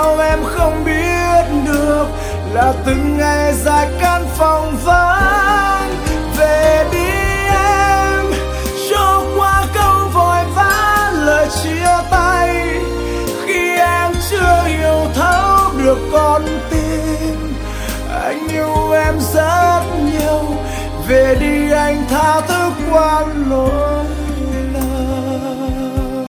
sao em không biết được là từng ngày dài căn phòng vắng. Về đi em, cho qua câu vội vã, lời chia tay. Khi em chưa hiểu thấu được con tim, anh yêu em rất nhiều. Về đi anh tha thứ quan lỗi.